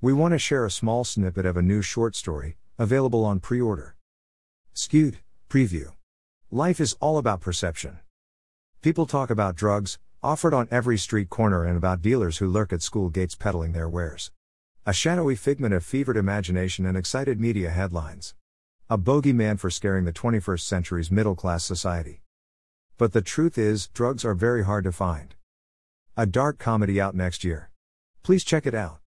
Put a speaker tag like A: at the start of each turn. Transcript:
A: We want to share a small snippet of a new short story, available on pre order. Skewed, preview. Life is all about perception. People talk about drugs, offered on every street corner, and about dealers who lurk at school gates peddling their wares. A shadowy figment of fevered imagination and excited media headlines. A bogeyman for scaring the 21st century's middle class society. But the truth is, drugs are very hard to find. A dark comedy out next year. Please check it out.